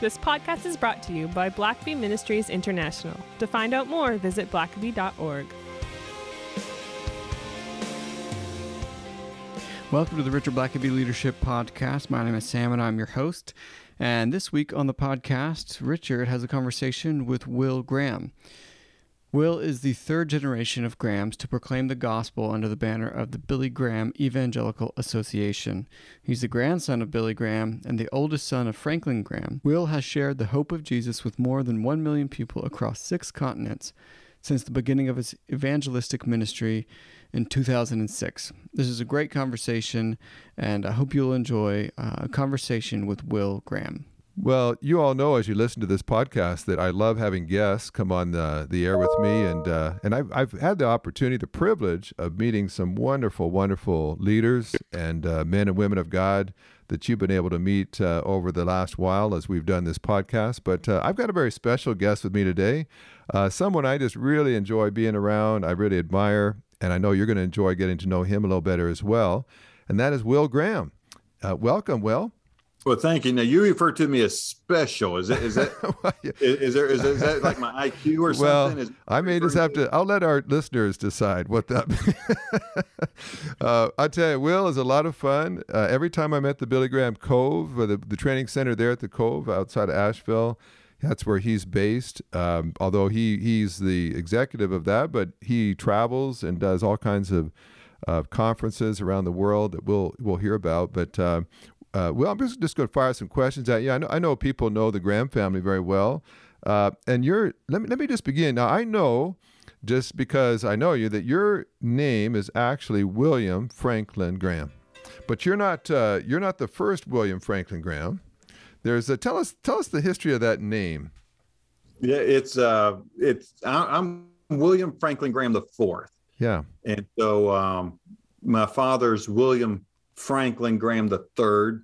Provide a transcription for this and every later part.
This podcast is brought to you by Blackaby Ministries International. To find out more, visit blackaby.org. Welcome to the Richard Blackaby Leadership Podcast. My name is Sam and I'm your host. And this week on the podcast, Richard has a conversation with Will Graham. Will is the third generation of Grahams to proclaim the gospel under the banner of the Billy Graham Evangelical Association. He's the grandson of Billy Graham and the oldest son of Franklin Graham. Will has shared the hope of Jesus with more than 1 million people across six continents since the beginning of his evangelistic ministry in 2006. This is a great conversation, and I hope you'll enjoy uh, a conversation with Will Graham. Well, you all know as you listen to this podcast that I love having guests come on the, the air with me, and uh, and I've, I've had the opportunity, the privilege of meeting some wonderful, wonderful leaders and uh, men and women of God that you've been able to meet uh, over the last while as we've done this podcast. But uh, I've got a very special guest with me today, uh, someone I just really enjoy being around. I really admire, and I know you're going to enjoy getting to know him a little better as well. And that is Will Graham. Uh, welcome, Will. Well, thank you. Now you refer to me as special. Is it? Is that? is, is there? Is, is, that like my IQ or well, something? I may just have to. I'll let our listeners decide what that. uh, I tell you, Will is a lot of fun. Uh, every time I'm at the Billy Graham Cove, the the training center there at the Cove outside of Asheville, that's where he's based. Um, although he he's the executive of that, but he travels and does all kinds of. Uh, conferences around the world that we'll we'll hear about. But uh, uh, well, I'm just, just going to fire some questions at you. I know, I know people know the Graham family very well. Uh, and you're, let me, let me just begin. Now, I know, just because I know you, that your name is actually William Franklin Graham. But you're not, uh, you're not the first William Franklin Graham. There's a, tell us, tell us the history of that name. Yeah, it's, uh, it's, I'm William Franklin Graham the fourth. Yeah. And so, um, my father's William Franklin Graham III.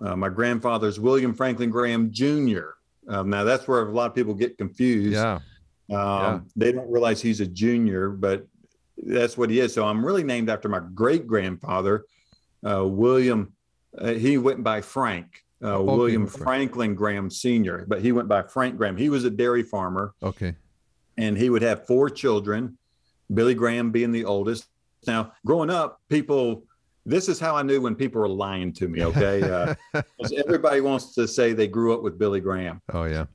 Uh, my grandfather's William Franklin Graham Jr. Um, now that's where a lot of people get confused. Yeah. Um, yeah. They don't realize he's a junior, but that's what he is. So I'm really named after my great grandfather, uh, William. Uh, he went by Frank. Uh, okay, William Franklin Graham Sr., but he went by Frank Graham. He was a dairy farmer. Okay. And he would have four children, Billy Graham being the oldest. Now, growing up, people this is how I knew when people were lying to me. Okay, uh, everybody wants to say they grew up with Billy Graham. Oh yeah,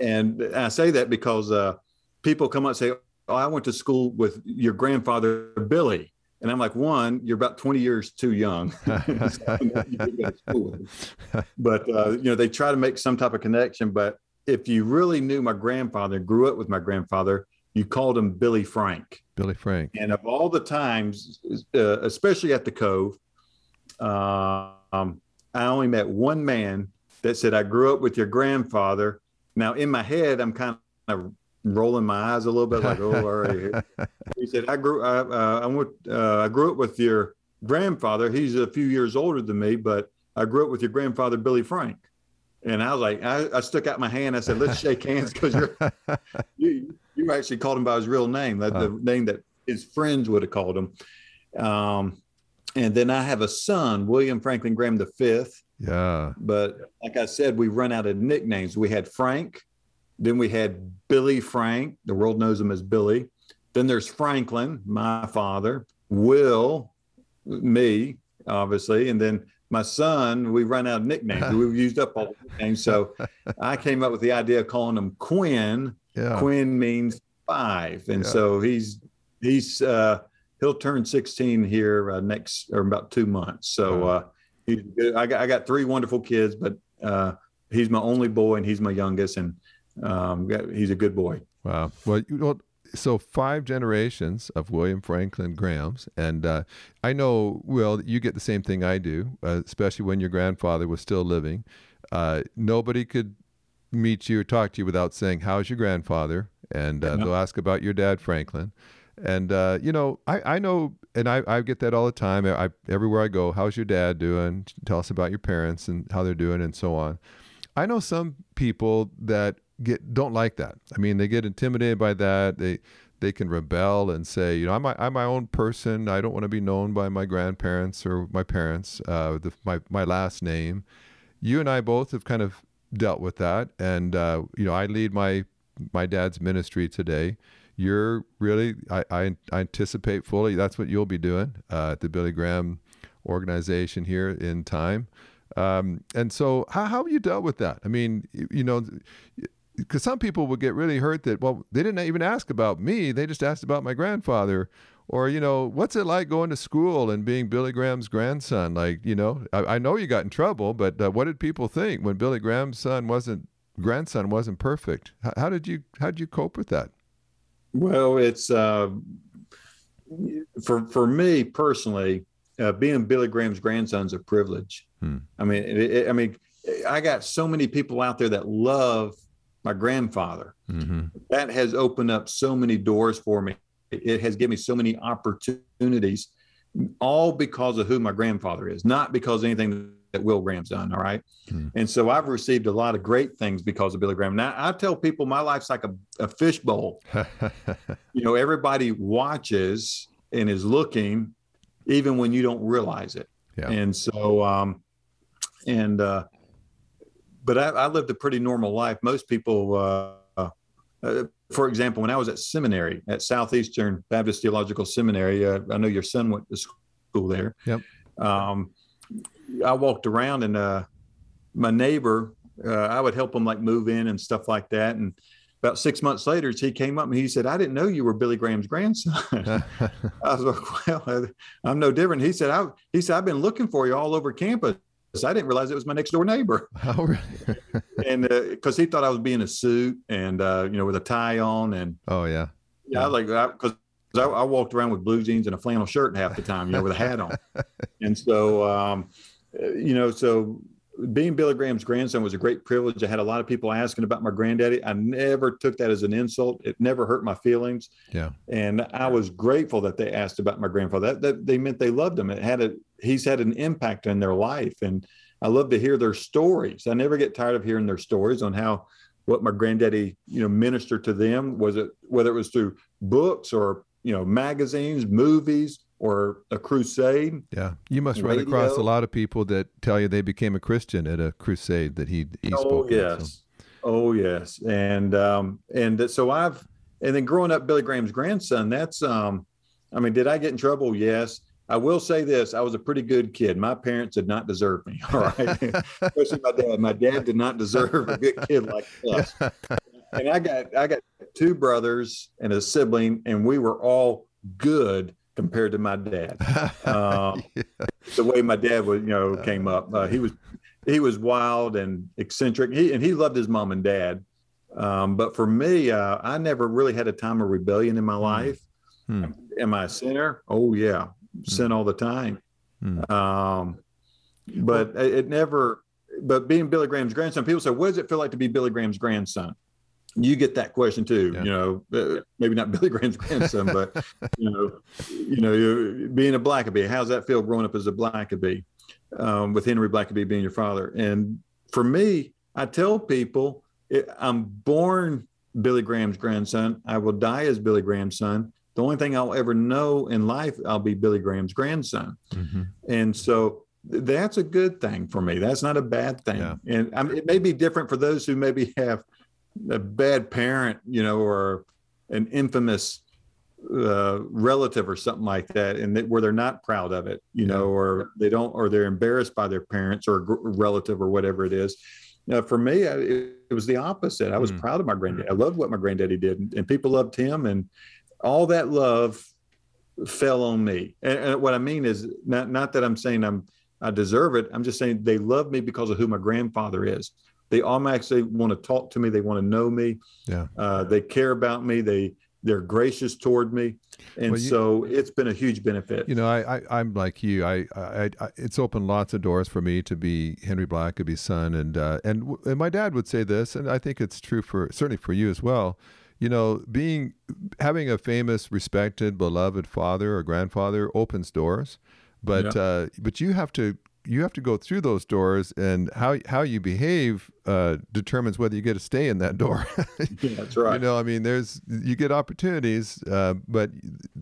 and I say that because uh, people come up and say, "Oh, I went to school with your grandfather Billy," and I'm like, "One, you're about 20 years too young." but uh, you know, they try to make some type of connection. But if you really knew my grandfather, grew up with my grandfather, you called him Billy Frank. Billy Frank. And of all the times, uh, especially at the Cove, um, I only met one man that said, I grew up with your grandfather. Now, in my head, I'm kind of rolling my eyes a little bit like, oh, all right. he said, I grew, I, uh, I, went, uh, I grew up with your grandfather. He's a few years older than me, but I grew up with your grandfather, Billy Frank. And I was like, I, I stuck out my hand. I said, let's shake hands because you're, you, you actually called him by his real name, the, the name that his friends would have called him. Um, and then I have a son, William Franklin Graham the fifth. Yeah. But like I said, we run out of nicknames. We had Frank, then we had Billy Frank. The world knows him as Billy. Then there's Franklin, my father, Will, me, obviously, and then my son. We run out of nicknames. We've used up all the nicknames, so I came up with the idea of calling him Quinn yeah. Quinn means five, and yeah. so he's he's uh, he'll turn 16 here uh, next or about two months. So uh, he's good. I got I got three wonderful kids, but uh, he's my only boy and he's my youngest, and um, he's a good boy. Wow. Well, you, well, so five generations of William Franklin Grahams, and uh, I know, Will, you get the same thing I do, uh, especially when your grandfather was still living. Uh, nobody could meet you or talk to you without saying, "How's your grandfather?" and uh, they'll ask about your dad, Franklin. And uh, you know, I, I know, and I, I get that all the time. I, everywhere I go, how's your dad doing? Tell us about your parents and how they're doing, and so on. I know some people that get don't like that. I mean, they get intimidated by that. They they can rebel and say, you know, I'm my, I'm my own person. I don't want to be known by my grandparents or my parents, uh, the, my my last name. You and I both have kind of dealt with that, and uh, you know, I lead my my dad's ministry today. You're really, I, I, anticipate fully that's what you'll be doing uh, at the Billy Graham organization here in time. Um, and so, how, how have you dealt with that? I mean, you know, because some people would get really hurt that, well, they didn't even ask about me, they just asked about my grandfather. Or, you know, what's it like going to school and being Billy Graham's grandson? Like, you know, I, I know you got in trouble, but uh, what did people think when Billy Graham's son wasn't grandson wasn't perfect? How, how did you how did you cope with that? Well, it's uh, for for me personally, uh, being Billy Graham's grandson's a privilege. Hmm. I mean, it, it, I mean, I got so many people out there that love my grandfather. Mm-hmm. That has opened up so many doors for me. It has given me so many opportunities, all because of who my grandfather is, not because anything that Will Graham's done. All right. Hmm. And so I've received a lot of great things because of Billy Graham. Now I tell people my life's like a, a fishbowl. you know, everybody watches and is looking even when you don't realize it. Yeah. And so, um, and, uh, but I, I lived a pretty normal life. Most people, uh, uh, for example, when I was at seminary at Southeastern Baptist Theological Seminary, uh, I know your son went to school there. Yep. Um, I walked around and uh, my neighbor, uh, I would help him like move in and stuff like that. And about six months later, he came up and he said, I didn't know you were Billy Graham's grandson. I was like, well, I'm no different. He said, I, he said, I've been looking for you all over campus. I didn't realize it was my next door neighbor. Oh, really? and because uh, he thought I was being a suit and, uh, you know, with a tie on and. Oh, yeah. Yeah. yeah. I like, because I, I, walked around with blue jeans and a flannel shirt half the time, you know, with a hat on. and so, um, you know, so being Billy Graham's grandson was a great privilege. I had a lot of people asking about my granddaddy. I never took that as an insult. It never hurt my feelings. Yeah. And I was grateful that they asked about my grandfather. That, that they meant they loved him. It had a he's had an impact in their life. And I love to hear their stories. I never get tired of hearing their stories on how what my granddaddy, you know, ministered to them. Was it whether it was through books or, you know, magazines, movies, or a crusade. Yeah, you must run across a lot of people that tell you they became a Christian at a crusade that he he oh, spoke. Oh yes, at, so. oh yes, and um, and so I've and then growing up Billy Graham's grandson. That's um, I mean, did I get in trouble? Yes. I will say this: I was a pretty good kid. My parents did not deserve me. All right, especially my dad. My dad did not deserve a good kid like us. and I got I got two brothers and a sibling, and we were all good compared to my dad. Um, yeah. The way my dad was, you know, came up. Uh, he was he was wild and eccentric. He and he loved his mom and dad. Um, but for me, uh, I never really had a time of rebellion in my hmm. life. Hmm. Am I a sinner? Oh yeah, hmm. sin all the time. Hmm. Um, but it, it never. But being Billy Graham's grandson, people say, "What does it feel like to be Billy Graham's grandson?" You get that question too. Yeah. You know, uh, maybe not Billy Graham's grandson, but you know, you know, being a Blackaby, how's that feel growing up as a Blackaby, um, with Henry Blackaby being your father? And for me, I tell people, it, I'm born Billy Graham's grandson. I will die as Billy Graham's son. The only thing I'll ever know in life, I'll be Billy Graham's grandson. Mm-hmm. And so that's a good thing for me. That's not a bad thing. Yeah. And I mean, it may be different for those who maybe have a bad parent, you know, or an infamous uh, relative or something like that, and that, where they're not proud of it, you know, or they don't, or they're embarrassed by their parents or relative or whatever it is. Now, for me, I, it, it, was the opposite. I was mm. proud of my granddad. I loved what my granddaddy did, and, and, people loved him, and all that love fell on me. And, and what I mean is not not that I'm saying I'm I deserve it. I'm just saying they love me because of who my grandfather is they automatically want to talk to me. They want to know me. Yeah. Uh, they care about me. They they're gracious toward me, and well, you, so it's been a huge benefit. You know, I, I am like you. I, I, I, it's opened lots of doors for me to be Henry Blackaby's son, and uh, and and my dad would say this, and I think it's true for certainly for you as well. You know, being having a famous, respected, beloved father or grandfather opens doors, but yeah. uh, but you have to you have to go through those doors, and how how you behave uh, determines whether you get to stay in that door. yeah, that's right. You know, I mean, there's you get opportunities, uh, but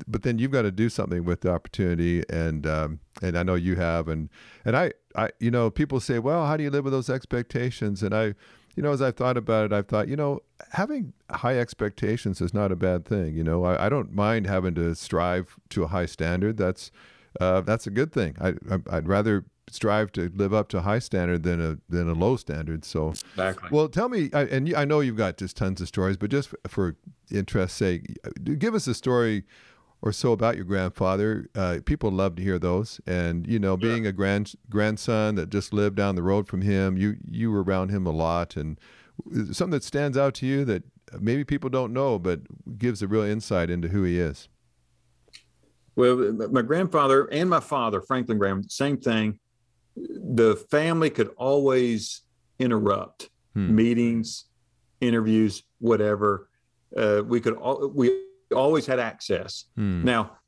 but then you've got to do something with the opportunity, and um, and I know you have, and and I I you know people say, well, how do you live with those expectations? And I, you know, as I've thought about it, I've thought, you know, having high expectations is not a bad thing. You know, I, I don't mind having to strive to a high standard. That's uh, that's a good thing. I, I'd rather strive to live up to a high standard than a than a low standard. So, exactly. Well, tell me, I, and I know you've got just tons of stories, but just for interest's sake, give us a story or so about your grandfather. Uh, people love to hear those, and you know, being a grand grandson that just lived down the road from him, you you were around him a lot, and something that stands out to you that maybe people don't know, but gives a real insight into who he is. Well, my grandfather and my father, Franklin Graham, same thing. The family could always interrupt hmm. meetings, interviews, whatever. Uh, we could all, we always had access. Hmm. Now,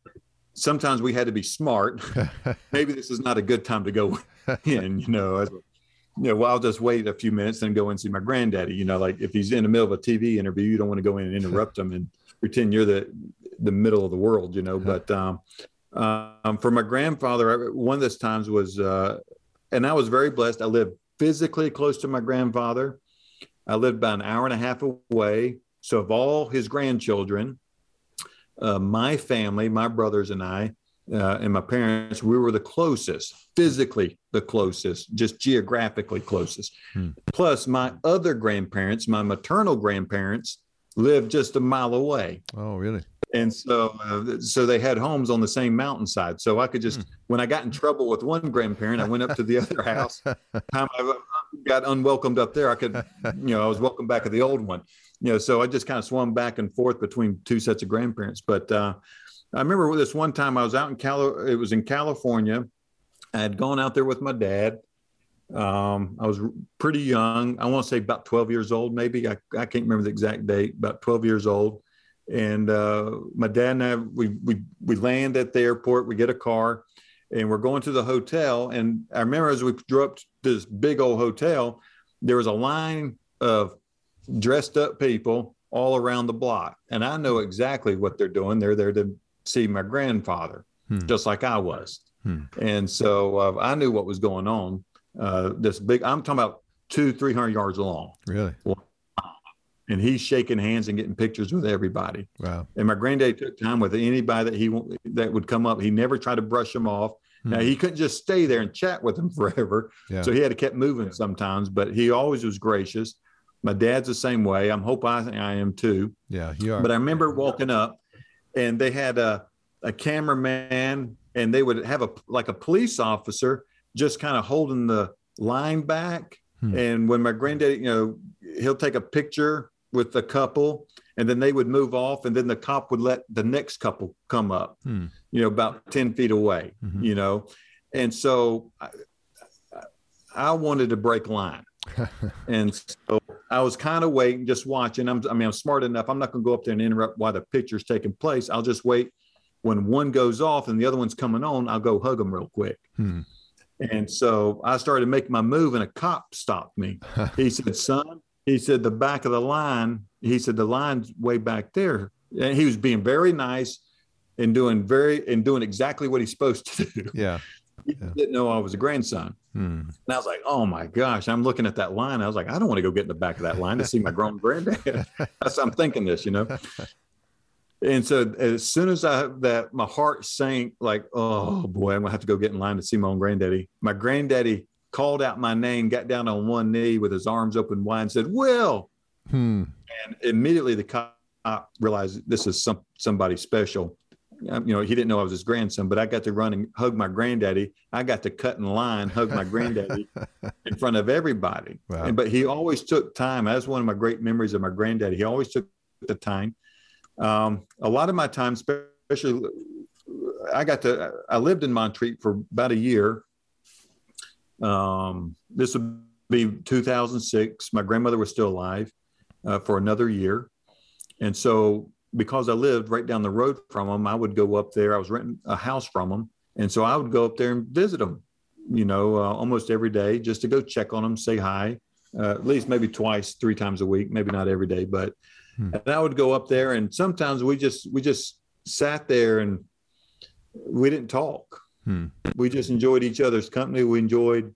sometimes we had to be smart. Maybe this is not a good time to go in. You know, as, you know, well, I'll just wait a few minutes and go and see my granddaddy. You know, like if he's in the middle of a TV interview, you don't want to go in and interrupt him and pretend you're the the middle of the world, you know. But um, um, for my grandfather, one of those times was, uh, and I was very blessed. I lived physically close to my grandfather. I lived about an hour and a half away. So of all his grandchildren, uh, my family, my brothers and I, uh, and my parents, we were the closest, physically the closest, just geographically closest. Hmm. Plus, my other grandparents, my maternal grandparents, lived just a mile away. Oh, really? And so uh, so they had homes on the same mountainside. So i could just mm. when i got in trouble with one grandparent i went up to the other house. Time i got unwelcomed up there i could you know i was welcome back at the old one. You know so i just kind of swung back and forth between two sets of grandparents. But uh, i remember this one time i was out in Cali- it was in california. I had gone out there with my dad. Um, I was pretty young. I want to say about 12 years old, maybe. I, I can't remember the exact date, about 12 years old and uh, my dad and I we we we land at the airport. We get a car, and we're going to the hotel. And I remember as we drove up to this big old hotel, there was a line of dressed up people all around the block, and I know exactly what they're doing. They're there to see my grandfather, hmm. just like I was. Hmm. And so uh, I knew what was going on. Uh, this big, I'm talking about two, 300 yards long. Really? And he's shaking hands and getting pictures with everybody. Wow. And my granddad took time with anybody that he that would come up. He never tried to brush them off. Hmm. Now he couldn't just stay there and chat with them forever. Yeah. So he had to keep moving sometimes, but he always was gracious. My dad's the same way. I'm hope I, I am too. Yeah, you are. But I remember walking up and they had a, a cameraman and they would have a like a police officer just kind of holding the line back. Hmm. And when my granddad, you know, he'll take a picture with the couple and then they would move off and then the cop would let the next couple come up hmm. you know about 10 feet away mm-hmm. you know? And so I, I wanted to break line. And so i was kind of waiting just watching. I'm, i mean i'm smart enough. I'm not going to go up there and interrupt while the picture's taking place. I'll just wait. When one goes off and the other one's coming on i'll go hug them real quick. Hmm. and so i started making my move and a cop stopped me. He said son he said the back of the line he said the line's way back there. And he was being very nice and doing very and doing exactly what he's supposed to do. Yeah, he yeah. didn't know i was a grandson. Hmm. and i was like oh my gosh. I'm looking at that line. I was like i don't want to go get in the back of that line to see my grown granddad. That's i'm thinking this you know? And so as soon as i that my heart sank like oh boy i'm gonna have to go get in line to see my own granddaddy. My granddaddy called out my name, got down on one knee with his arms open wide, and said, "Will." Hmm. And immediately the cop realized this is some somebody special. Um, you know, he didn't know I was his grandson, but I got to run and hug my granddaddy. I got to cut in line, hug my granddaddy in front of everybody. Wow. And, but he always took time. That's one of my great memories of my granddaddy. He always took the time. Um, a lot of my time, especially, I got to. I lived in Montreat for about a year, um, this would be 2006. My grandmother was still alive uh, for another year. And so, because I lived right down the road from them, I would go up there. I was renting a house from them. And so I would go up there and visit them you know, uh, almost every day just to go check on them, say hi, uh, at least maybe twice, three times a week, maybe not every day, but hmm. and I would go up there and sometimes we just we just sat there and we didn't talk. Hmm. We just enjoyed each other's company. We enjoyed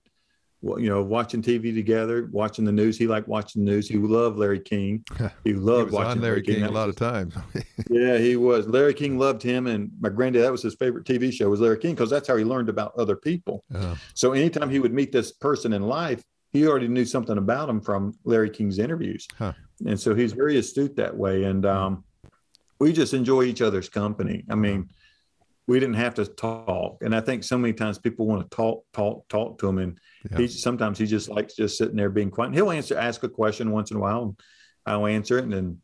you know, watching TV together, watching the news. He liked watching the news. He loved Larry King. He loved he watching Larry, Larry King, King a lot of times. yeah, he was. Larry King loved him, and my granddad that was his favorite TV show was Larry King because that's how he learned about other people. Oh. So anytime he would meet this person in life, he already knew something about him from Larry King's interviews, huh. and so he's very astute that way. And um, we just enjoy each other's company. I mean we didn't have to talk. And I think so many times people want to talk, talk, talk to him. And yeah. he sometimes he just likes just sitting there being quiet. He'll answer, ask a question once in a while, and I'll answer it. And then,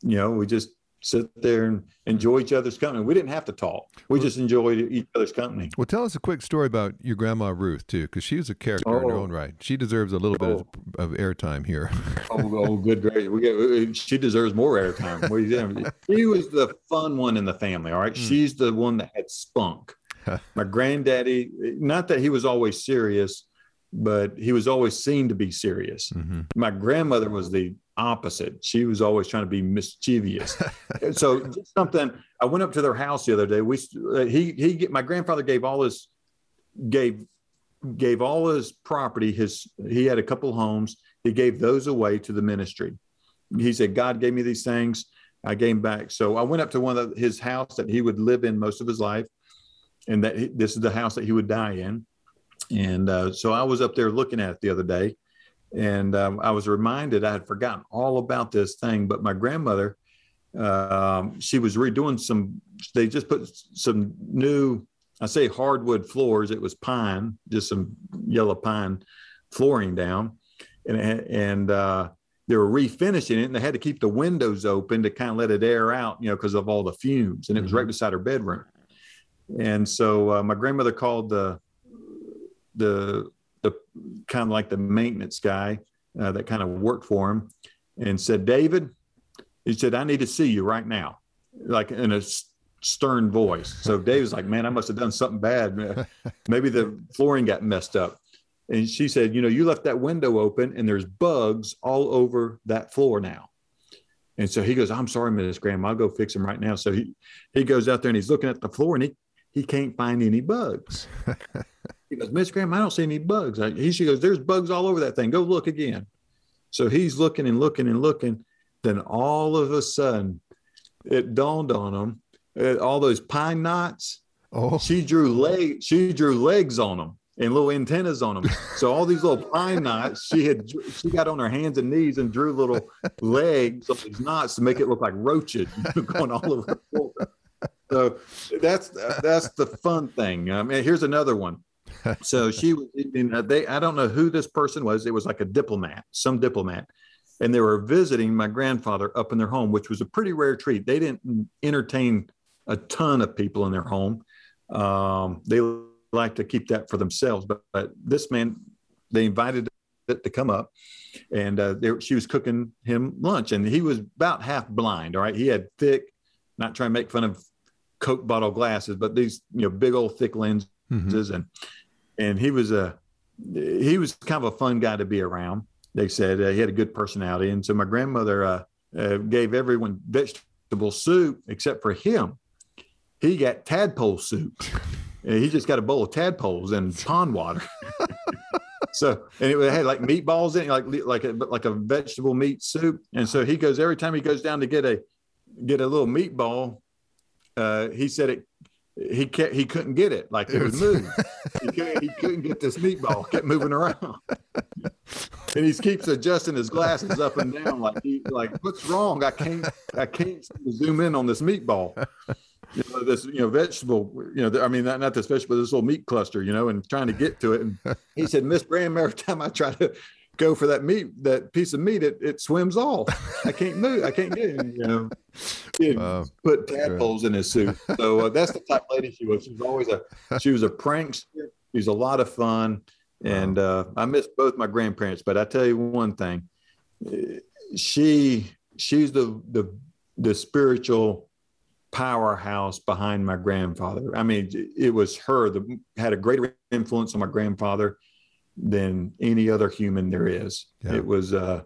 you know, we just sit there and enjoy each other's company. We didn't have to talk. We just enjoyed each other's company. Well, tell us a quick story about your grandma Ruth too, because she was a character oh. in her oh. own right. She deserves a little oh. bit of, of airtime here. oh, oh, good gracious! We get, she deserves more airtime. she was the fun one in the family. All right, mm. she's the one that had spunk. My granddaddy, not that he was always serious, but he was always seen to be serious. Mm-hmm. My grandmother was the opposite. She was always trying to be mischievous. so something. I went up to their house the other day. We uh, he he my grandfather gave all his gave gave all his property. His he had a couple homes. He gave those away to the ministry. He said, "God gave me these things. I gave back." So I went up to one of his house that he would live in most of his life, and that this is the house that he would die in. And uh, so I was up there looking at it the other day and um, I was reminded I had forgotten all about this thing, but my grandmother, um, she was redoing some, they just put some new, I say hardwood floors. It was pine, just some yellow pine flooring down. And, and, uh, they were refinishing it and they had to keep the windows open to kind of let it air out, you know, because of all the fumes. And it was right mm-hmm. beside her bedroom. And so uh, my grandmother called the, the the kind of like the maintenance guy uh, that kind of worked for him and said, David, he said, I need to see you right now, like in a stern voice. So David's like, man, I must have done something bad. Maybe the flooring got messed up. And she said, you know, you left that window open and there's bugs all over that floor now. And so he goes, I'm sorry, Miss Graham, I'll go fix them right now. So he, he goes out there and he's looking at the floor and he, he can't find any bugs. He goes, Miss Graham, I don't see any bugs. he, she goes, there's bugs all over that thing. Go look again. So he's looking and looking and looking. Then all of a sudden, it dawned on him, uh, all those pine knots. Oh. She drew leg. She drew legs on them and little antennas on them. So all these little pine knots, she had she got on her hands and knees and drew little legs on these knots to make it look like roaches going all over the floor. So that's that's the fun thing. I mean, here's another one so she was they i don't know who this person was. It was like a diplomat some diplomat. And they were visiting my grandfather up in their home which was a pretty rare treat. They didn't entertain a ton of people in their home. Um, they like to keep that for themselves but, but this man they invited it to come up. And uh, they, she was cooking him lunch and he was about half blind all right? He had thick not trying to make fun of coke bottle glasses but these you know big old thick lenses mm-hmm. and and he was a he was kind of a fun guy to be around. They said uh, he had a good personality, and so my grandmother uh, uh, gave everyone vegetable soup except for him. He got tadpole soup. he just got a bowl of tadpoles and pond water. so and it had like meatballs in it, like like a like a vegetable meat soup. And so he goes every time he goes down to get a get a little meatball. Uh, he said it he can't, he couldn't get it like it would move. he, couldn't, he couldn't get this meatball, kept moving around. and he keeps adjusting his glasses up and down like he like what's wrong? I can't I can't zoom in on this meatball. You know, this you know vegetable, you know, I mean not, not this vegetable, but this little meat cluster, you know, and trying to get to it. And he said, Miss Graham, every time I try to go for that meat, that piece of meat, it, it swims off. I can't move. I can't get it. You know, uh, put tadpoles in his suit. So uh, that's the type lady she was. She was always a she was a prankster. She's a lot of fun, and uh, I miss both my grandparents. But I tell you one thing, she she's the the the spiritual powerhouse behind my grandfather. I mean, it was her that had a greater influence on my grandfather than any other human there is. Yeah. It was uh,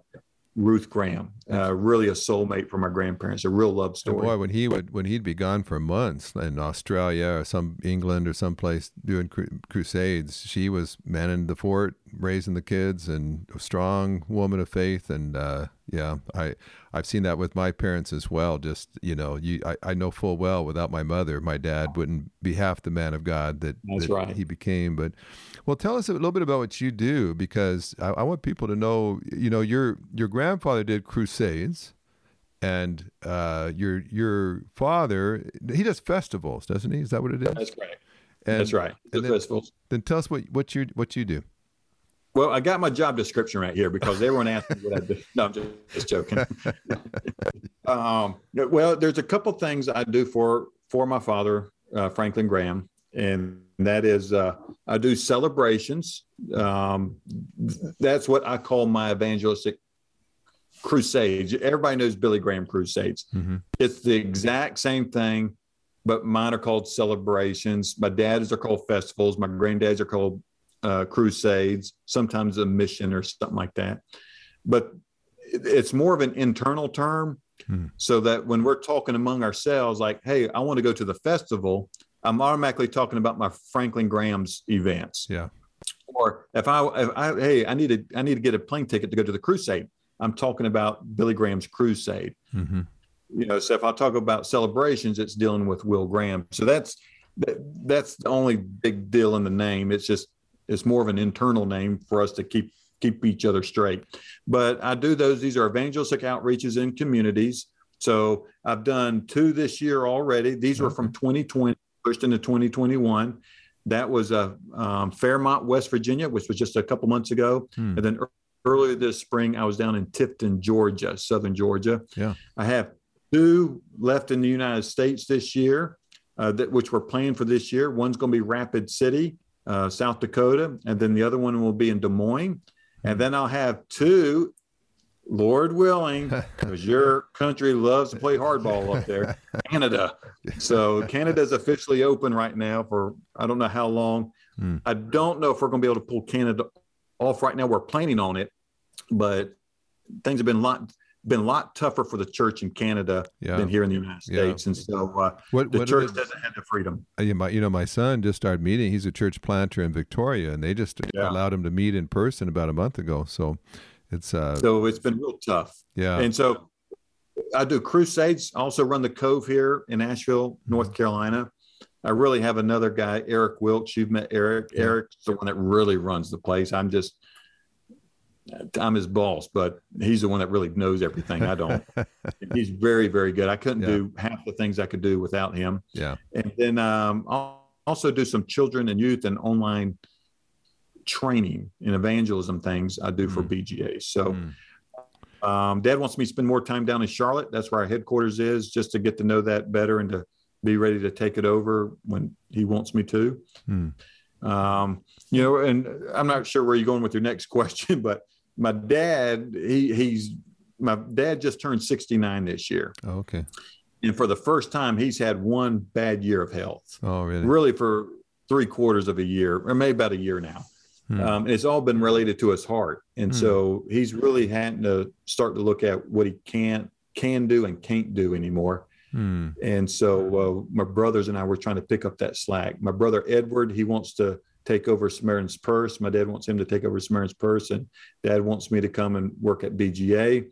Ruth Graham, uh, really a soulmate for my grandparents, a real love And story. boy, when he would when he'd be gone for months in Australia or some England or someplace doing cru- crusades, she was manning the fort, raising the kids, and a strong woman of faith. And uh, yeah, I I've seen that with my parents as well. Just you know, you I, I know full well without my mother, my dad wouldn't be half the man of God that, That's that right. he became. But well, tell us a little bit about what you do because I, I want people to know. You know, your your grandfather did crusades and uh, your your father he does festivals, doesn't he? Is that what it is? That's correct. And That's right. The then- festivals. Then tell us what what you what you do. Well, I got my job description right here because everyone asked me what I do. No, I'm just, just joking. um, well, there's a couple things I do for for my father, uh, Franklin Graham, and that is uh, I do celebrations. Um, that's what I call my evangelistic crusades. Everybody knows Billy Graham crusades. Mm-hmm. It's the exact same thing, but mine are called celebrations. My dad's are called festivals. My granddad's are called uh, crusades, sometimes a mission or something like that. But it's more of an internal term Hmm. so that when we're talking among ourselves, like, hey, I want to go to the festival, I'm automatically talking about my Franklin Graham's events. Yeah. Or if I, if I, hey, I need to, I need to get a plane ticket to go to the crusade. I'm talking about Billy Graham's crusade Mm-hmm. you know so if i talk about celebrations it's dealing with will graham so that's that, that's the only big deal in the name it's just it's more of an internal name for us to keep keep each other straight but i do those these are evangelistic outreaches in communities so i've done two this year already these were from 2020 pushed into 2021 that was uh, um, fairmont west virginia which was just a couple months ago Hmm. and then ear- earlier this spring i was down in tifton georgia southern georgia Yeah. i have two left in the United States this year, uh, that which we're planning for this year. One's going to be Rapid City, uh, South Dakota, and then the other one will be in Des Moines. And then I'll have two, Lord willing, because your country loves to play hardball up there, Canada. So Canada's officially open right now for I don't know how long. Hmm. I don't know if we're going to be able to pull Canada off right now. We're planning on it, but things have been a lot been a lot tougher for the church in Canada Yeah. than here in the United Yeah. States, and so uh, What the what church did, doesn't have the freedom. uh, you, my, you know my son just started meeting. He's a church planter in Victoria, and they just Yeah. allowed him to meet in person about a month ago. So it's uh So it's been real tough. yeah And so I do crusades. I also run the Cove here in Asheville, Mm-hmm. North Carolina. I really have another guy, Eric Wilkes. You've met Eric. Yeah. Eric's the one that really runs the place. I'm just, I'm his boss, but he's the one that really knows everything. I don't. he's very, very good. I couldn't Yeah. do half the things I could do without him. yeah And then um, I'll also do some children and youth and online training and evangelism things I do for Mm. BGA. So Mm. um, Dad wants me to spend more time down in Charlotte. That's where our headquarters is, just to get to know that better and to be ready to take it over when he wants me to. Hmm. Um, you know, and I'm not sure where you're going with your next question, but my dad, he he's my dad just turned 69 this year, Oh, okay and for the first time, he's had one bad year of health oh really really for three quarters of a year or maybe about a year now. Hmm. Um, it's all been related to his heart, and Hmm. so he's really had to start to look at what he can can do and can't do anymore. Hmm. And so uh, my brothers and I were trying to pick up that slack. My brother Edward, he wants to take over Samaritan's Purse. My dad wants him to take over Samaritan's Purse, and Dad wants me to come and work at BGA.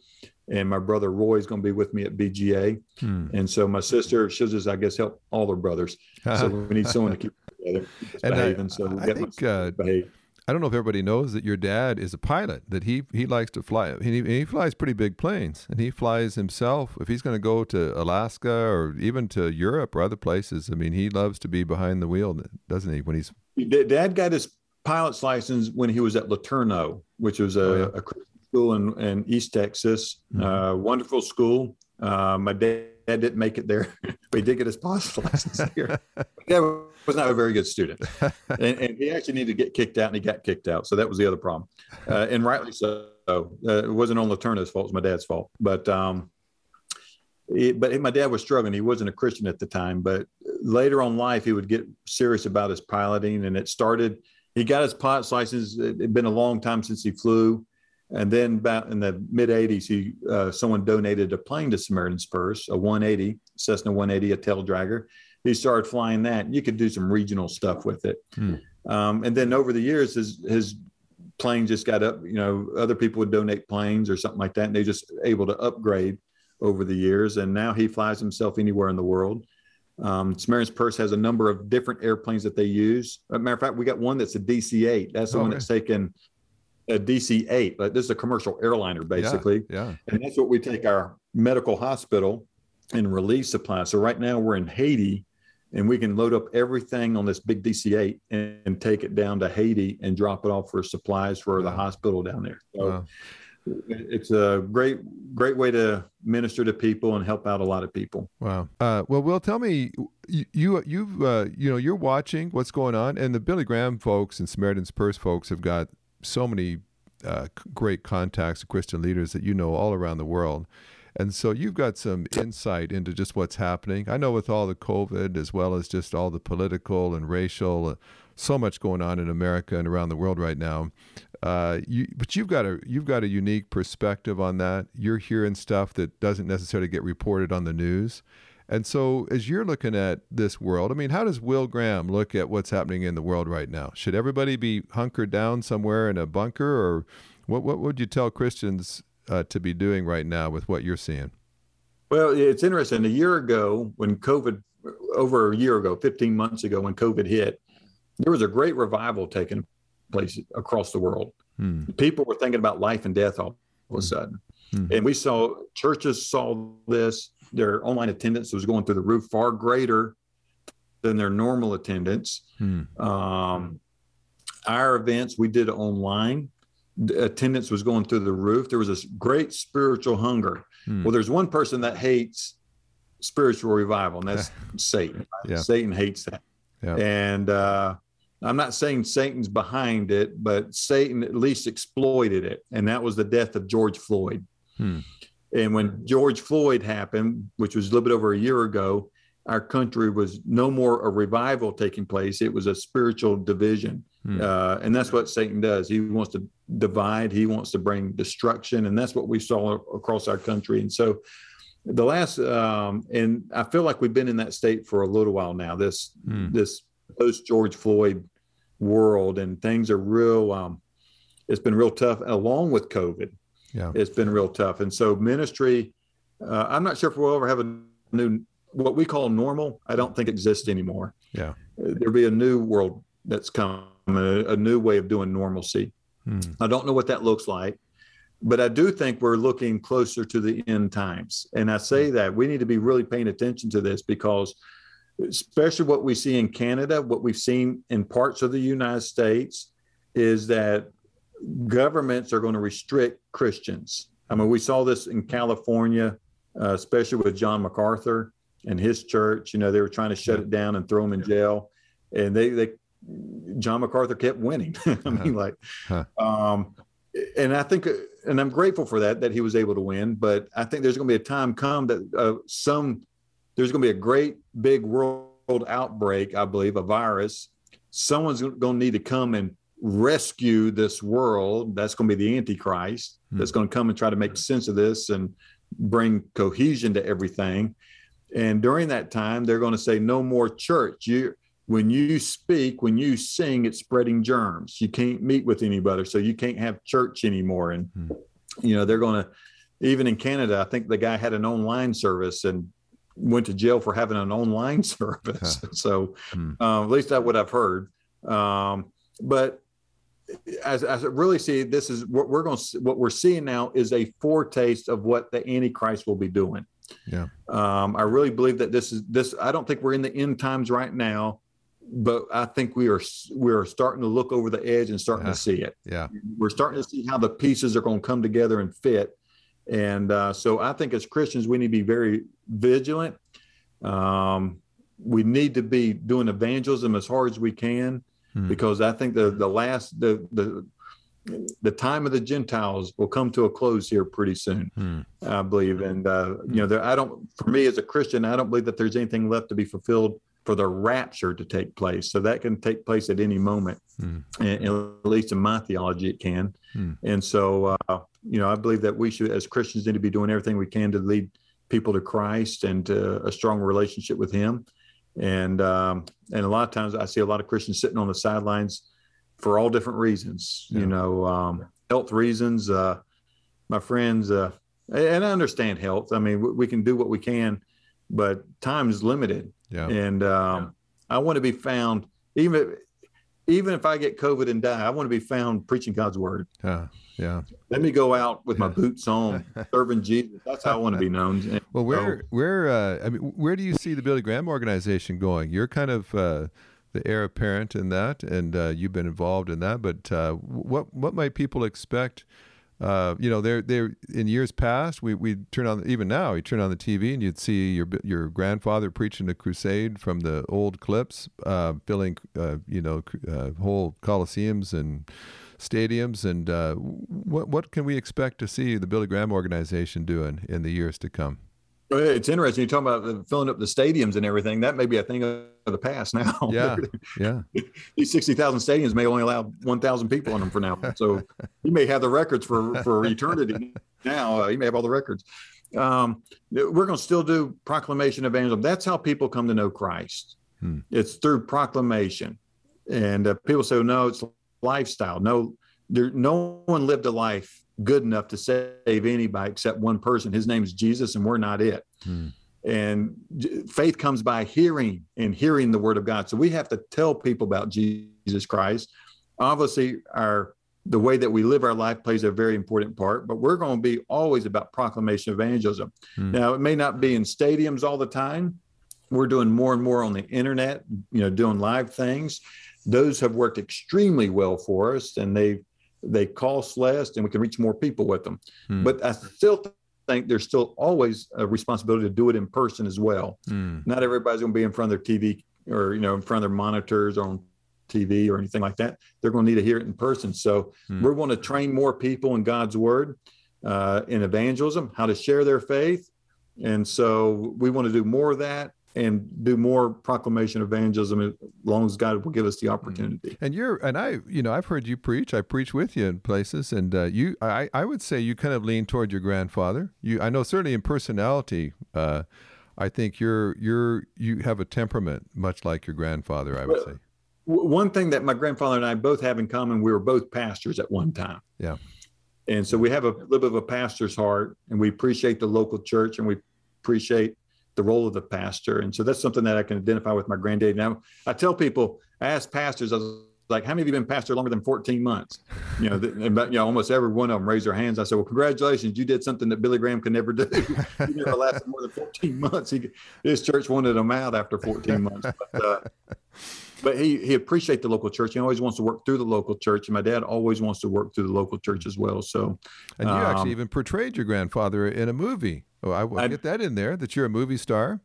And my brother Roy is going to be with me at BGA. Hmm. And so my sister, she'll just, I guess, help all her brothers. So we need someone to keep together, us And I- so I think, uh, behave. I don't know if everybody knows that your dad is a pilot. That he he likes to fly. He he flies pretty big planes, and he flies himself. If he's going to go to Alaska or even to Europe or other places, I mean, he loves to be behind the wheel, doesn't he? When he's Dad got his pilot's license when he was at LeTourneau, which was a, Oh, yeah. a school in, in East Texas. Mhm. Uh, wonderful school. Uh, my dad didn't make it there, but he did get his pilot's license here. Dad was not a very good student, and, and he actually needed to get kicked out, and he got kicked out. So that was the other problem, uh, and rightly so. Uh, it wasn't on LeTourneau's fault; it was my dad's fault. But um, it, but my dad was struggling. He wasn't a Christian at the time, but later on life, he would get serious about his piloting, and it started. He got his pilot's license. It had been a long time since he flew, and then about in the mid '80s, he uh, someone donated a plane to Samaritan's Purse, a 180 Cessna 180, a tail dragger. He started flying that. You could do some regional stuff with it, Hmm. um, and then over the years, his his plane just got up. You know, other people would donate planes or something like that, and they just able to upgrade over the years. And now he flies himself anywhere in the world. Um, Samaritan's Purse has a number of different airplanes that they use. As a matter of fact, we got one that's a DC-8. That's the Oh, one okay. that's taken a DC-8. But this is a commercial airliner, basically. Yeah. And that's what we take our medical hospital and relief supplies. So right now we're in Haiti and we can load up everything on this big DC-8 and, and take it down to Haiti and drop it off for supplies for the hospital down there. So Wow. it's a great, great way to minister to people and help out a lot of people. Wow. Uh, well, Will, tell me, you you you've uh, you know you're watching what's going on, and the Billy Graham folks and Samaritan's Purse folks have got so many uh, great contacts, Christian leaders that you know all around the world, and so you've got some insight into just what's happening. I know with all the COVID, as well as just all the political and racial, uh, so much going on in America and around the world right now. Uh, you, but you've got a you've got a unique perspective on that. You're hearing stuff that doesn't necessarily get reported on the news. And so, as you're looking at this world, I mean, how does Will Graham look at what's happening in the world right now? Should everybody be hunkered down somewhere in a bunker, or what? What would you tell Christians uh, to be doing right now with what you're seeing? Well, it's interesting. A year ago, when COVID, over a year ago, 15 months ago, when COVID hit, there was a great revival taking place across the world. Hmm. People were thinking about life and death all of a sudden. Mhm. And we saw churches saw this, their online attendance was going through the roof, far greater than their normal attendance. Hmm. Um, our events, we did online. Attendance was going through the roof. There was this great spiritual hunger. Hmm. Well, there's one person that hates spiritual revival, and that's Satan. Yeah. Satan hates that. Yeah. And uh, I'm not saying Satan's behind it, but Satan at least exploited it. And that was the death of George Floyd. Hmm. And when George Floyd happened, which was a little bit over a year ago, our country was no more a revival taking place. It was a spiritual division. Hmm. Uh, and that's what Satan does. He wants to divide, he wants to bring destruction. And that's what we saw across our country. And so the last, um, and I feel like we've been in that state for a little while now, this, Hmm. this post George Floyd world, and things are real, um, it's been real tough along with COVID Yeah. it's been real tough. And so ministry, uh, I'm not sure if we'll ever have a new what we call normal. I don't think exists anymore. Yeah. Uh, There'll be a new world that's coming, a, a new way of doing normalcy. Hmm. I don't know what that looks like, but I do think we're looking closer to the end times. And I say that we need to be really paying attention to this because, especially what we see in Canada, what we've seen in parts of the United States, is that governments are going to restrict Christians. I mean, we saw this in California, uh, especially with John MacArthur and his church. You know, they were trying to shut it down and throw him in jail, and they they John MacArthur kept winning. I mean, like, Huh. um, and I think, and I'm grateful for that that he was able to win. But I think there's going to be a time come that uh, some there's going to be a great big world outbreak. I believe a virus. Someone's going to need to come and rescue this world. That's going to be the Antichrist. Hmm. That's going to come and try to make sense of this and bring cohesion to everything. And during that time, they're going to say, "No more church." You, when you speak, when you sing, it's spreading germs. You can't meet with anybody, so you can't have church anymore. And Hmm. you know they're going to, even in Canada, I think the guy had an online service and went to jail for having an online service. so, uh, at least that's what I've heard. Um, but as, as I really see, this is what we're going. to What we're seeing now is a foretaste of what the Antichrist will be doing. Yeah. Um, I really believe that this is this. I don't think we're in the end times right now, but I think we are we are starting to look over the edge and starting Yeah. to see it. Yeah. We're starting to see how the pieces are going to come together and fit. And uh, so I think as Christians, we need to be very vigilant. Um, we need to be doing evangelism as hard as we can Hmm. because I think the the last the the the time of the Gentiles will come to a close here pretty soon, Hmm. I believe. And uh, you know, there, I don't. For me as a Christian, I don't believe that there's anything left to be fulfilled for the rapture to take place. So that can take place at any moment. Hmm. And, and at least in my theology, it can. Hmm. And so, uh, you know, I believe that we should, as Christians, need to be doing everything we can to lead people to Christ and to a strong relationship with Him. And um, and a lot of times, I see a lot of Christians sitting on the sidelines for all different reasons. Yeah. You know, um, health reasons. Uh, my friends, uh, and I understand health. I mean, we, we can do what we can, but time is limited Yeah. and um, I want to be found even if, even if I get COVID and die, I want to be found preaching God's word. Yeah. Yeah. Let me go out with my boots on, serving Jesus. That's how I want to be known. And Well, where so- where uh, I mean, where do you see the Billy Graham organization going? You're kind of uh, the heir apparent in that, and uh, you've been involved in that. But uh, what what might people expect? Uh, you know, they're they're in years past. We we turn on even now. You turn on the TV and you'd see your your grandfather preaching a crusade from the old clips, uh, filling uh, you know uh, whole coliseums and stadiums. And uh, what what can we expect to see the Billy Graham organization doing in the years to come? Well, It's interesting. You're talking about filling up the stadiums and everything. That may be a thing of the past now. Yeah. Yeah. These 60,000 stadiums may only allow 1,000 people in them for now. So you may have the records for, for eternity now. Uh, you may have all the records. Um, we're going to still do proclamation evangelism. That's how people come to know Christ. Hmm. It's through proclamation. And uh, people say, no, it's lifestyle. No, there, no one lived a life good enough to save anybody except one person. His name is Jesus, and we're not it. Hmm. And faith comes by hearing and hearing the word of God. So we have to tell people about Jesus Christ. Obviously, our the way that we live our life plays a very important part, but we're going to be always about proclamation evangelism. Hmm. Now, it may not be in stadiums all the time. We're doing more and more on the internet, you know, doing live things. Those have worked extremely well for us, and they they cost less, and we can reach more people with them. Hmm. But I still think there's still always a responsibility to do it in person as well. Hmm. Not everybody's going to be in front of their TV or you know in front of their monitors or on TV or anything like that. They're going to need to hear it in person. So Hmm. we're going to train more people in God's word, uh, in evangelism, how to share their faith, and so we want to do more of that and do more proclamation evangelism as long as God will give us the opportunity. And you're and I, you know, I've heard you preach. I preach with you in places, and uh, you, I, I would say you kind of lean toward your grandfather. You, I know certainly in personality, uh, I think you're you're you have a temperament much like your grandfather. I would say. One thing that my grandfather and I both have in common, we were both pastors at one time. Yeah. And so we have a little bit of a pastor's heart and we appreciate the local church and we appreciate the role of the pastor. And so that's something that I can identify with my granddad. Now, I tell people, I ask pastors, I was like, how many of you been pastor longer than 14 months? You know, you know, almost every one of them raised their hands. I said, well, congratulations. You did something that Billy Graham could never do. he never lasted more than 14 months. He, his church wanted him out after 14 months. But, uh, but he he appreciates the local church. He always wants to work through the local church, and my dad always wants to work through the local church as well. So, And you actually um, even portrayed your grandfather in a movie. Oh, I will I- get that in there. That you're a movie star.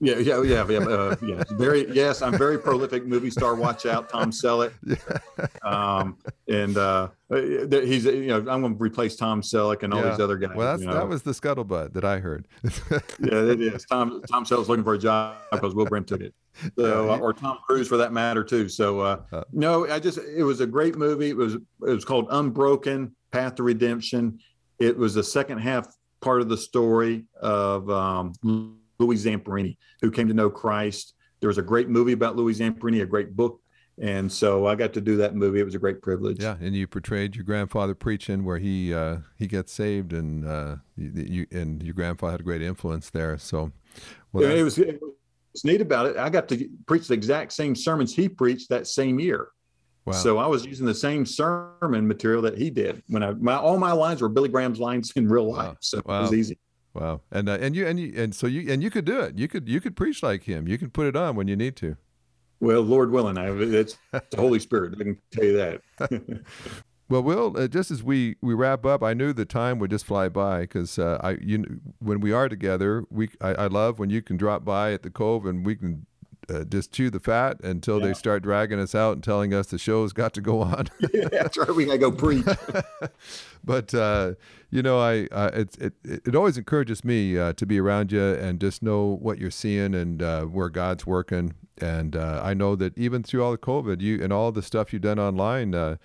Yeah, yeah, yeah, yeah. Uh, yeah. Very yes, I'm very prolific movie star. Watch out, Tom Selleck. Um, and uh, he's you know I'm going to replace Tom Selleck and all Yeah. these other guys. Well, you know. that was the scuttlebutt that I heard. yeah, it is. Tom Tom Selleck's looking for a job because Will Graham took it. So, he- or Tom Cruise for that matter too. So, uh, Uh. no, I just it was a great movie. It was it was called Unbroken: Path to Redemption. It was the second half part of the story of um, Louis Zamperini, who came to know Christ. There was a great movie about Louis Zamperini, a great book, and so I got to do that movie. It was a great privilege. yeah, and you portrayed your grandfather preaching where he uh, he gets saved, and uh, you, and your grandfather had a great influence there. So, well, Yeah, it was it was neat about it. I got to preach the exact same sermons he preached that same year. wow. So I was using the same sermon material that he did. When I my all my lines were Billy Graham's lines in real life. Wow. so Wow. it was easy. Wow, and uh, and you and you and so you and you could do it. You could you could preach like him. You can put it on when you need to. Well, Lord willing, I it's the Holy Spirit. I can tell you that. Well, Will, uh, just as we, we wrap up, I knew the time would just fly by because uh, I you when we are together, we I, I love when you can drop by at the Cove and we can uh, just chew the fat until Yeah. they start dragging us out and telling us the show's got to go on. That's right. We gotta go preach. but uh, you know, I, I it, it it always encourages me uh, to be around you and just know what you're seeing and uh, where God's working. And uh, I know that even through all the COVID, you and all the stuff you've done online, uh,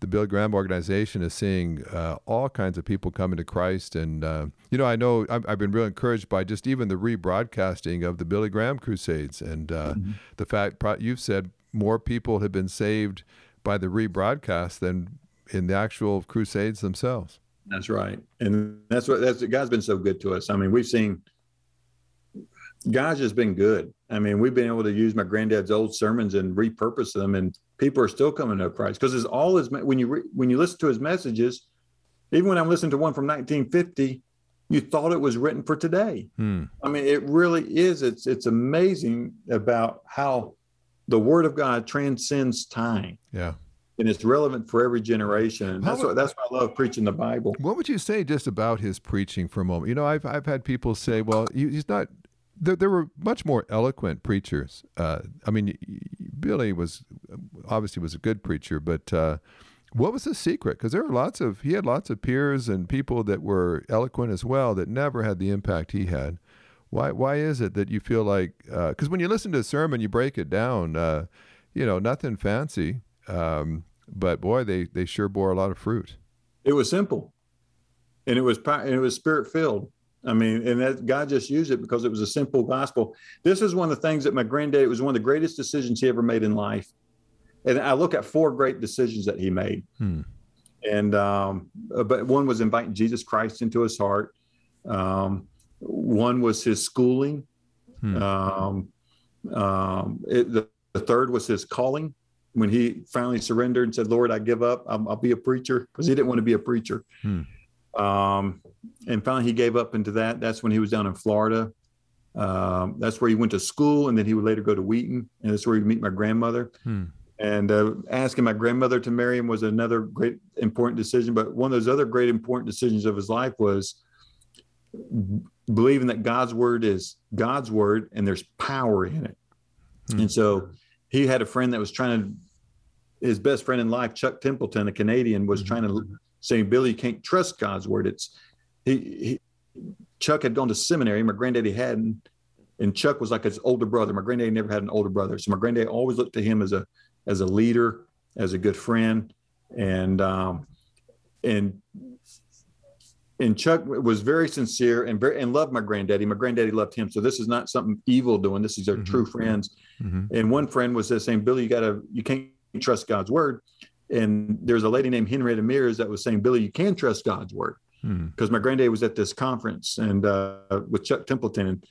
the Bill Graham organization is seeing uh, all kinds of people coming to Christ. And uh, you know, I know I've, I've been really encouraged by just even the rebroadcasting of the Billy Graham Crusades and uh, the fact you've said more people have been saved by the rebroadcast than in the actual crusades themselves. That's right. And that's what that's God's been so good to us. I mean, we've seen God's just been good. I mean, we've been able to use my granddad's old sermons and repurpose them, and people are still coming to Christ because it's all his. When you re, when you listen to his messages, even when I'm listening to one from 1950, you thought it was written for today. Hmm. I mean, it really is. It's it's amazing about how the Word of God transcends time Yeah. and it's relevant for every generation. And that's would- what that's why I love preaching the Bible. What would you say just about his preaching for a moment? You know, I've I've had people say, well, he's not. There, there were much more eloquent preachers. Uh, I mean, Billy was obviously was a good preacher, but uh, what was the secret? Because there were lots of he had lots of peers and people that were eloquent as well that never had the impact he had. Why why is it that you feel like? Because when you listen to a sermon, you break it down. Uh, you know, nothing fancy, um, but boy, they they sure bore a lot of fruit. It was simple, and it was and it was spirit filled. I mean, and that God just used it because it was a simple gospel. This is one of the things that my granddad. It was one of the greatest decisions he ever made in life. And I look at four great decisions that he made. Hmm. And um, but one was inviting Jesus Christ into his heart. Um, one was his schooling. Hmm. Um, um, it, the, the third was his calling. When he finally surrendered and said, "Lord, I give up. I'll, I'll be a preacher," because he didn't want to be a preacher. Hmm. Um, and finally, he gave up into that. That's when he was down in Florida. Um, that's where he went to school, and then he would later go to Wheaton, and that's where he would meet my grandmother. Hmm. And uh, asking my grandmother to marry him was another great important decision. But one of those other great important decisions of his life was believing that God's word is God's word and there's power in it. Hmm. And so he had a friend that was trying to, his best friend in life, Chuck Templeton, a Canadian, was trying to say, Billy, you can't trust God's word. It's he, he Chuck had gone to seminary, my granddaddy hadn't, and Chuck was like his older brother. My granddaddy never had an older brother. So my granddaddy always looked to him as a as a leader, as a good friend. And um and and Chuck was very sincere and very and loved my granddaddy. My granddaddy loved him. So this is not something evil doing. This is their Mhm. true friends. Mhm. And one friend was saying, Billy, you gotta you can't trust God's word. And there's a lady named Henrietta Mears that was saying, Billy, you can trust God's word Hmm. because my granddad was at this conference and uh, with Chuck Templeton, and,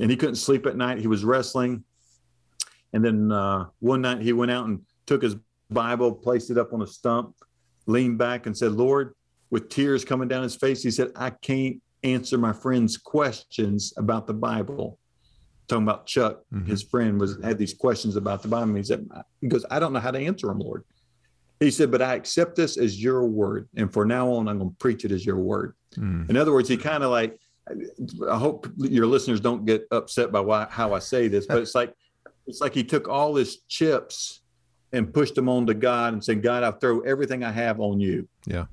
and he couldn't sleep at night. He was wrestling, and then uh, one night he went out and took his Bible, placed it up on a stump, leaned back, and said, "Lord," with tears coming down his face, he said, "I can't answer my friend's questions about the Bible." Talking about Chuck, Mhm. his friend was had these questions about the Bible. He said, "He goes, I don't know how to answer them, Lord." He said, "But I accept this as your word, and for now on, I'm going to preach it as your word." Hmm. In other words, he kind of like, I hope your listeners don't get upset by why, how I say this, but it's like, it's like he took all his chips and pushed them onto God and said, God, I throw everything I have on you. Yeah.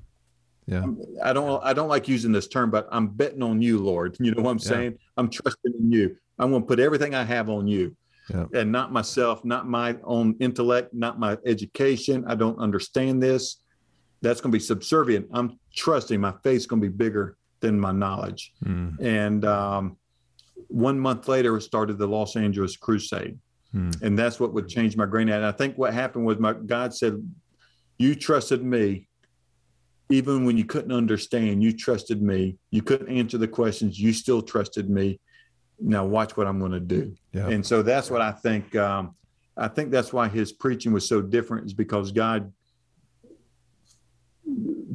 Yeah. I don't, I don't like using this term, but I'm betting on you, Lord. You know what I'm Yeah. saying? I'm trusting in you. I'm going to put everything I have on you Yeah. and not myself, not my own intellect, not my education. I don't understand this. That's going to be subservient. I'm trusting my faith's going to be bigger than my knowledge. Hmm. And um, one month later, it started the Los Angeles Crusade, Hmm. and that's what would change my granddad. And I think what happened was my God said, "You trusted me, even when you couldn't understand. You trusted me. You couldn't answer the questions. You still trusted me. Now watch what I'm going to do." Yeah. And so that's what I think. Um, I think that's why his preaching was so different, is because God,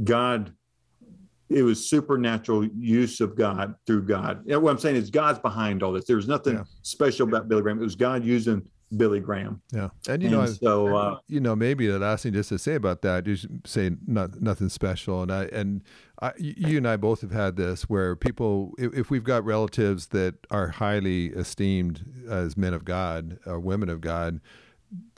God, it was supernatural use of God through God. Know, what I'm saying is God's behind all this. There was nothing Yeah. special about Billy Graham. It was God using Billy Graham. Yeah, and you And know, so uh, you know, maybe the last thing just to say about that is say not, nothing special. And I and I, you and I both have had this where people, if, if we've got relatives that are highly esteemed as men of God or women of God,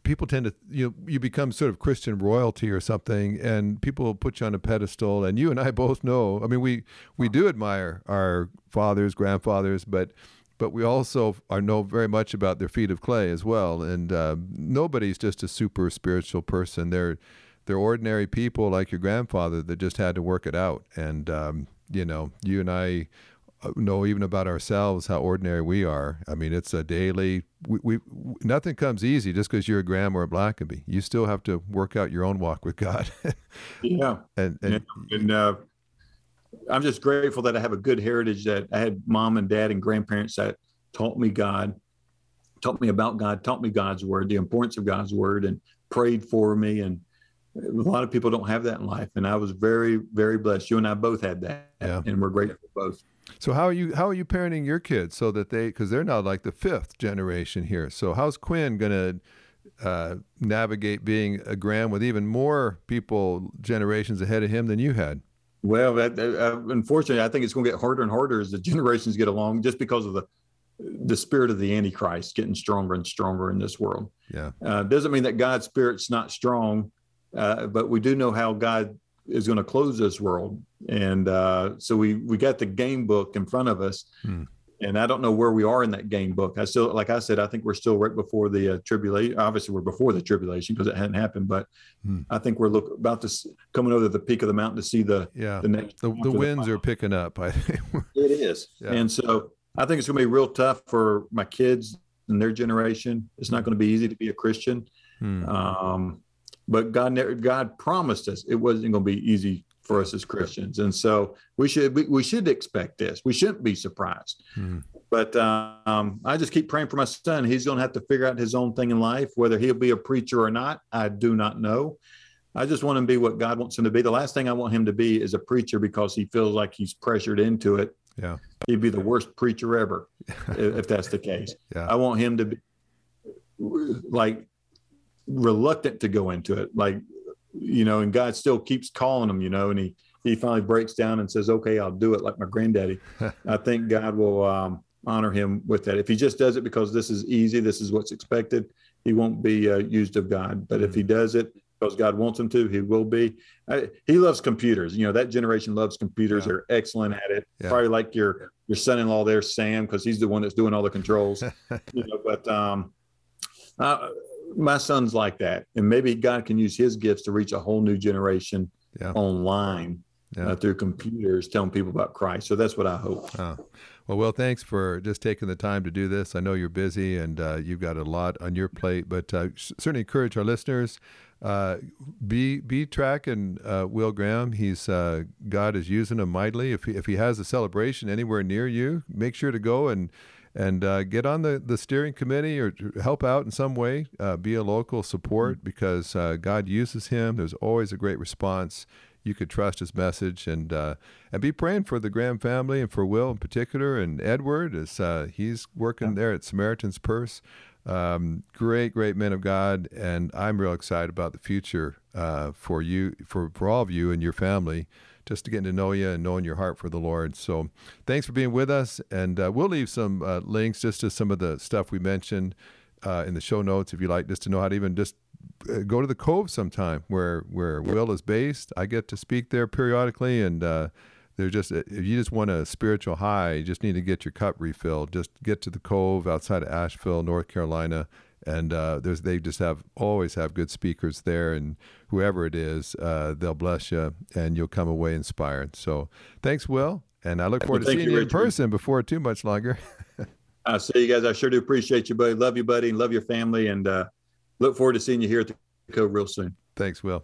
people tend to you you become sort of Christian royalty or something, and people put you on a pedestal. And you and I both know. I mean, we we do admire our fathers, grandfathers, but but we also are know very much about their feet of clay as well. And uh, nobody's just a super spiritual person. They're they're ordinary people like your grandfather that just had to work it out. And um, you know, you and I uh, know even about ourselves how ordinary we are. I mean, it's a daily. We, we nothing comes easy just because you're a Graham or a Blackaby. You still have to work out your own walk with God. yeah, and and, and, and uh, I'm just grateful that I have a good heritage. That I had mom and dad and grandparents that taught me God, taught me about God, taught me God's word, the importance of God's word, and prayed for me. And a lot of people don't have that in life, and I was very, very blessed. You and I both had that, Yeah. and we're grateful both. So how are you how are you parenting your kids so that they because they're now like the fifth generation here. So how's Quinn gonna uh, navigate being a Graham with even more people generations ahead of him than you had? Well, that, uh, unfortunately, I think it's going to get harder and harder as the generations get along, just because of the the spirit of the Antichrist getting stronger and stronger in this world. Yeah. Uh, doesn't mean that God's spirit's not strong, uh, but we do know how God is going to close this world, and uh, so we we got the game book in front of us, Hmm. And I don't know where we are in that game book. I still, like I said, I think we're still right before the uh, tribulation. Obviously, we're before the tribulation because it hadn't happened, but Hmm. I think we're look about to s- coming over the peak of the mountain to see the Yeah. the next The, the winds final. are picking up. I think. It is. Yeah. And so I think it's going to be real tough for my kids and their generation. It's not going to be easy to be a Christian. Hmm. Um, but God, never, God promised us it wasn't going to be easy for us as Christians. And so we should, we, we should expect this. We shouldn't be surprised. Hmm. But um, I just keep praying for my son. He's going to have to figure out his own thing in life, whether he'll be a preacher or not. I do not know. I just want him to be what God wants him to be. The last thing I want him to be is a preacher because he feels like he's pressured into it. Yeah. He'd be the worst preacher ever if if that's the case. Yeah. I want him to be like reluctant to go into it, like you know, and God still keeps calling him, you know, and he he finally breaks down and says, "Okay, I'll do it," like my granddaddy. I think God will um, honor him with that. If he just does it because this is easy, this is what's expected, he won't be uh, used of God. But if he does it because God wants him to, he will be. I, he loves computers. You know, that generation loves computers. Yeah. They're excellent at it. Yeah. Probably like your your son-in-law there, Sam, because he's the one that's doing all the controls. you know, but um, uh, my son's like that, and maybe God can use his gifts to reach a whole new generation Yeah. online Yeah. uh, through computers, telling people about Christ. So that's what I hope. Oh. Well, Will, thanks for just taking the time to do this. I know you're busy and uh, you've got a lot on your plate, but uh, certainly encourage our listeners. Uh, be be tracking uh, Will Graham. He's uh, God is using him mightily. If he, if he has a celebration anywhere near you, make sure to go and and uh, get on the, the steering committee or help out in some way. Uh, be a local support because uh, God uses him. There's always a great response you could trust his message and uh, and be praying for the Graham family and for Will in particular and Edward as uh, he's working there at Samaritan's Purse. Um, great, great men of God, and I'm real excited about the future uh, for you, for for all of you and your family, just to getting to know you and knowing your heart for the Lord. So, thanks for being with us, and uh, we'll leave some uh, links just to some of the stuff we mentioned uh, in the show notes if you like, just to know how to even just uh, go to the Cove sometime where where Will is based. I get to speak there periodically, and uh, they're just if you just want a spiritual high, you just need to get your cup refilled. Just get to the Cove outside of Asheville, North Carolina, and uh, there's they just have always have good speakers there, and whoever it is, uh, they'll bless you, and you'll come away inspired. So thanks, Will, and I look forward to seeing you, in person before too much longer. I see you guys. I sure do appreciate you, buddy. Love you, buddy, and love your family, and uh, look forward to seeing you here at the Cove real soon. thanks, Will.